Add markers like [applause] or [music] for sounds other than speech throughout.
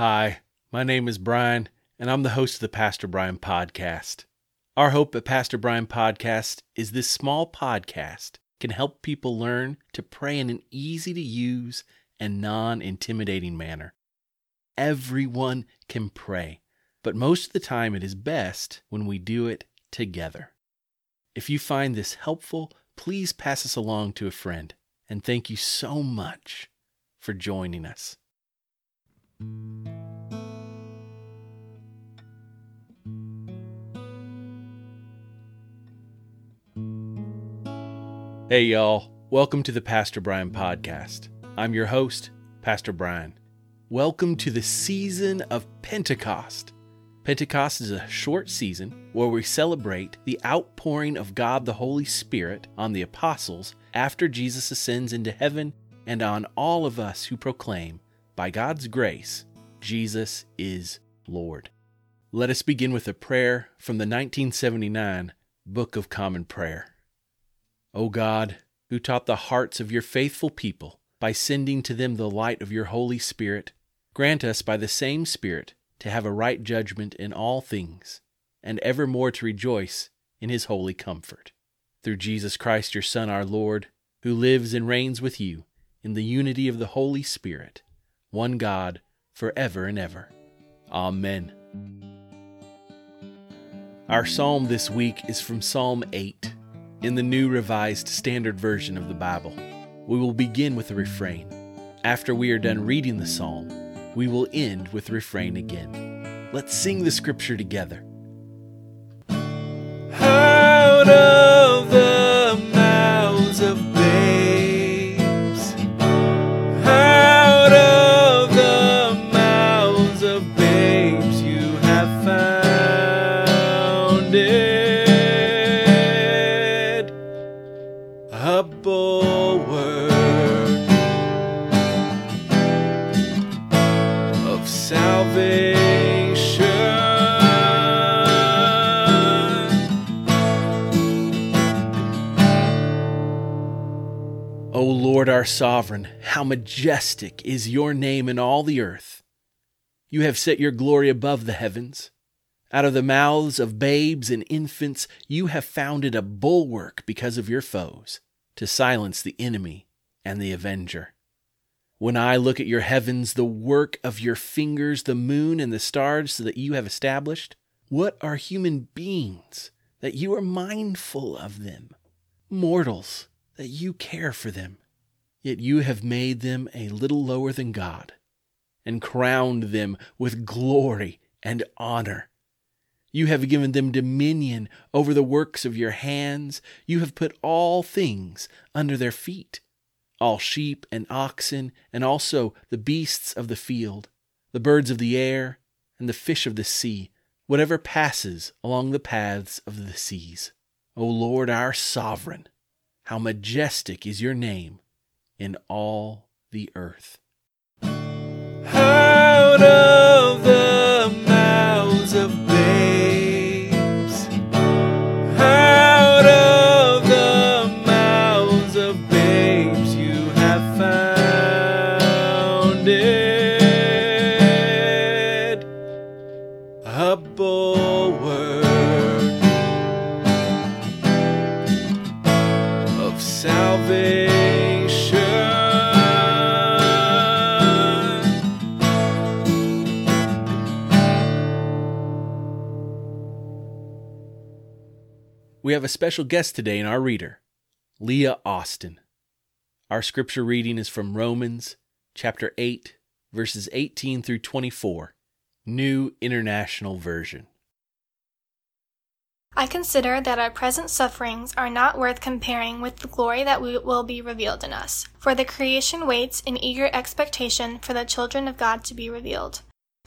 Hi, my name is Brian, and I'm the host of the Pastor Brian Podcast. Our hope at Pastor Brian Podcast is this small podcast can help people learn to pray in an easy to use and non intimidating manner. Everyone can pray, but most of the time it is best when we do it together. If you find this helpful, please pass us along to a friend. And thank you so much for joining us. Hey, y'all. Welcome to the Pastor Brian Podcast. I'm your host, Pastor Brian. Welcome to the season of Pentecost. Pentecost is a short season where we celebrate the outpouring of God the Holy Spirit on the apostles after Jesus ascends into heaven and on all of us who proclaim, by God's grace, Jesus is Lord. Let us begin with a prayer from the 1979 Book of Common Prayer. O God, who taught the hearts of your faithful people by sending to them the light of your Holy Spirit, grant us by the same Spirit to have a right judgment in all things, and evermore to rejoice in his holy comfort. Through Jesus Christ, your Son, our Lord, who lives and reigns with you in the unity of the Holy Spirit, one God, for ever and ever. Amen. Our psalm this week is from Psalm 8 in the New Revised Standard Version of the Bible. We will begin with the refrain. After we are done reading the psalm, we will end with the refrain again. Let's sing the scripture together. Out of the mouths of a bulwark of salvation. O Lord our sovereign, how majestic is your name in all the earth. You have set your glory above the heavens. Out of the mouths of babes and infants, you have founded a bulwark because of your foes, to silence the enemy and the avenger. When I look at your heavens, the work of your fingers, the moon and the stars that you have established, what are human beings that you are mindful of them? Mortals that you care for them. Yet you have made them a little lower than God, and crowned them with glory and honor. You have given them dominion over the works of your hands. You have put all things under their feet all sheep and oxen, and also the beasts of the field, the birds of the air, and the fish of the sea, whatever passes along the paths of the seas. O Lord our sovereign, how majestic is your name in all the earth. Out of the mouths of have a special guest today in our reader, Leah Austin. Our scripture reading is from Romans chapter 8, verses 18 through 24, New International Version. I consider that our present sufferings are not worth comparing with the glory that will be revealed in us. For the creation waits in eager expectation for the children of God to be revealed.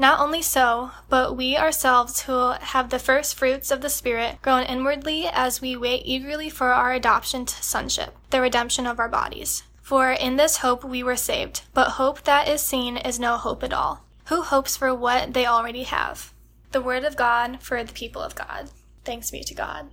Not only so, but we ourselves who have the first fruits of the Spirit groan inwardly as we wait eagerly for our adoption to sonship, the redemption of our bodies. For in this hope we were saved, but hope that is seen is no hope at all. Who hopes for what they already have? The Word of God for the people of God. Thanks be to God.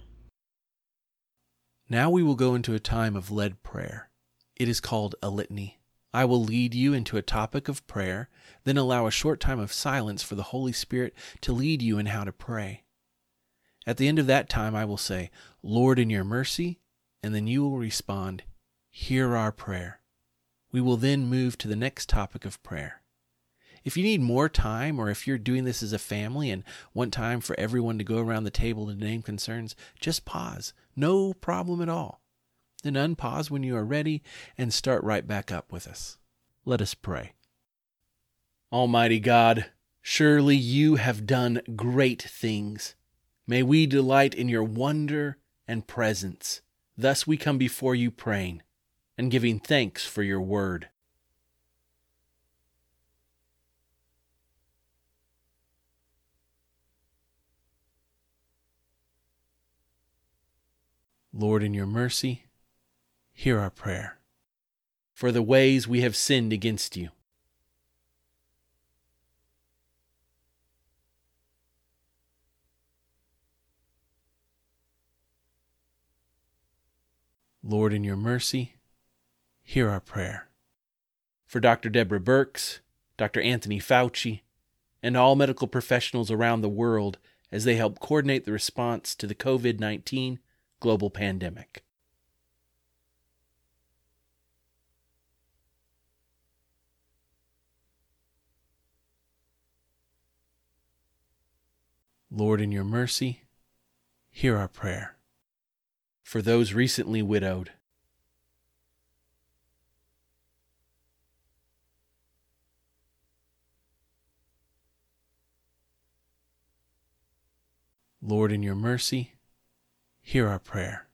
Now we will go into a time of led prayer. It is called a litany. I will lead you into a topic of prayer, then allow a short time of silence for the Holy Spirit to lead you in how to pray. At the end of that time, I will say, Lord, in your mercy, and then you will respond, Hear our prayer. We will then move to the next topic of prayer. If you need more time, or if you're doing this as a family and want time for everyone to go around the table to name concerns, just pause. No problem at all. Then unpause when you are ready and start right back up with us. Let us pray. Almighty God, surely you have done great things. May we delight in your wonder and presence. Thus we come before you praying and giving thanks for your word. Lord, in your mercy, hear our prayer. For the ways we have sinned against you. Lord, in your mercy, hear our prayer. For Dr. Deborah Birx, Dr. Anthony Fauci, and all medical professionals around the world as they help coordinate the response to the COVID 19 global pandemic. Lord, in your mercy, hear our prayer. For those recently widowed, Lord, in your mercy, hear our prayer.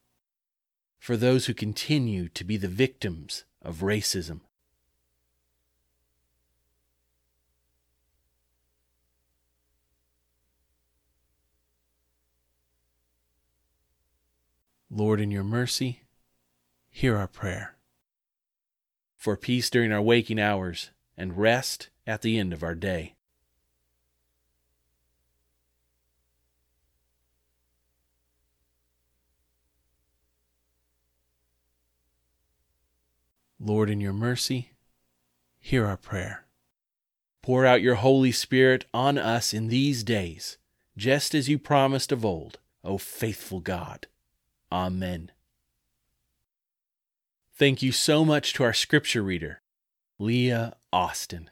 For those who continue to be the victims of racism, Lord, in your mercy, hear our prayer. For peace during our waking hours and rest at the end of our day. Lord, in your mercy, hear our prayer. Pour out your Holy Spirit on us in these days, just as you promised of old, O faithful God. Amen. Thank you so much to our scripture reader, Leah Austin.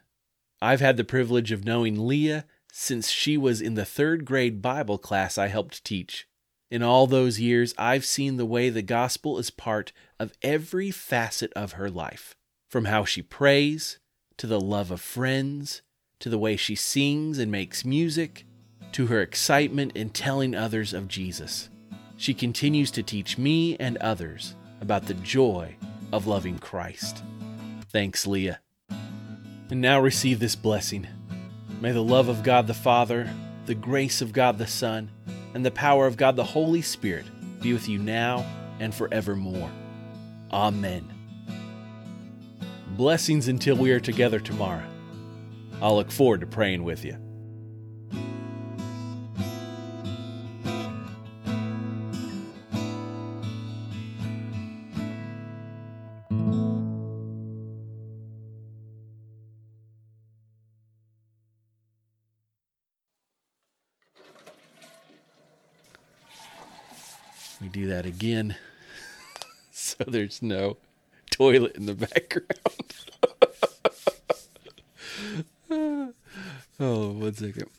I've had the privilege of knowing Leah since she was in the third grade Bible class I helped teach. In all those years, I've seen the way the gospel is part of every facet of her life from how she prays, to the love of friends, to the way she sings and makes music, to her excitement in telling others of Jesus she continues to teach me and others about the joy of loving Christ. Thanks, Leah. And now receive this blessing. May the love of God the Father, the grace of God the Son, and the power of God the Holy Spirit be with you now and forevermore. Amen. Blessings until we are together tomorrow. I'll look forward to praying with you. We do that again. [laughs] so there's no toilet in the background. [laughs] oh, one second.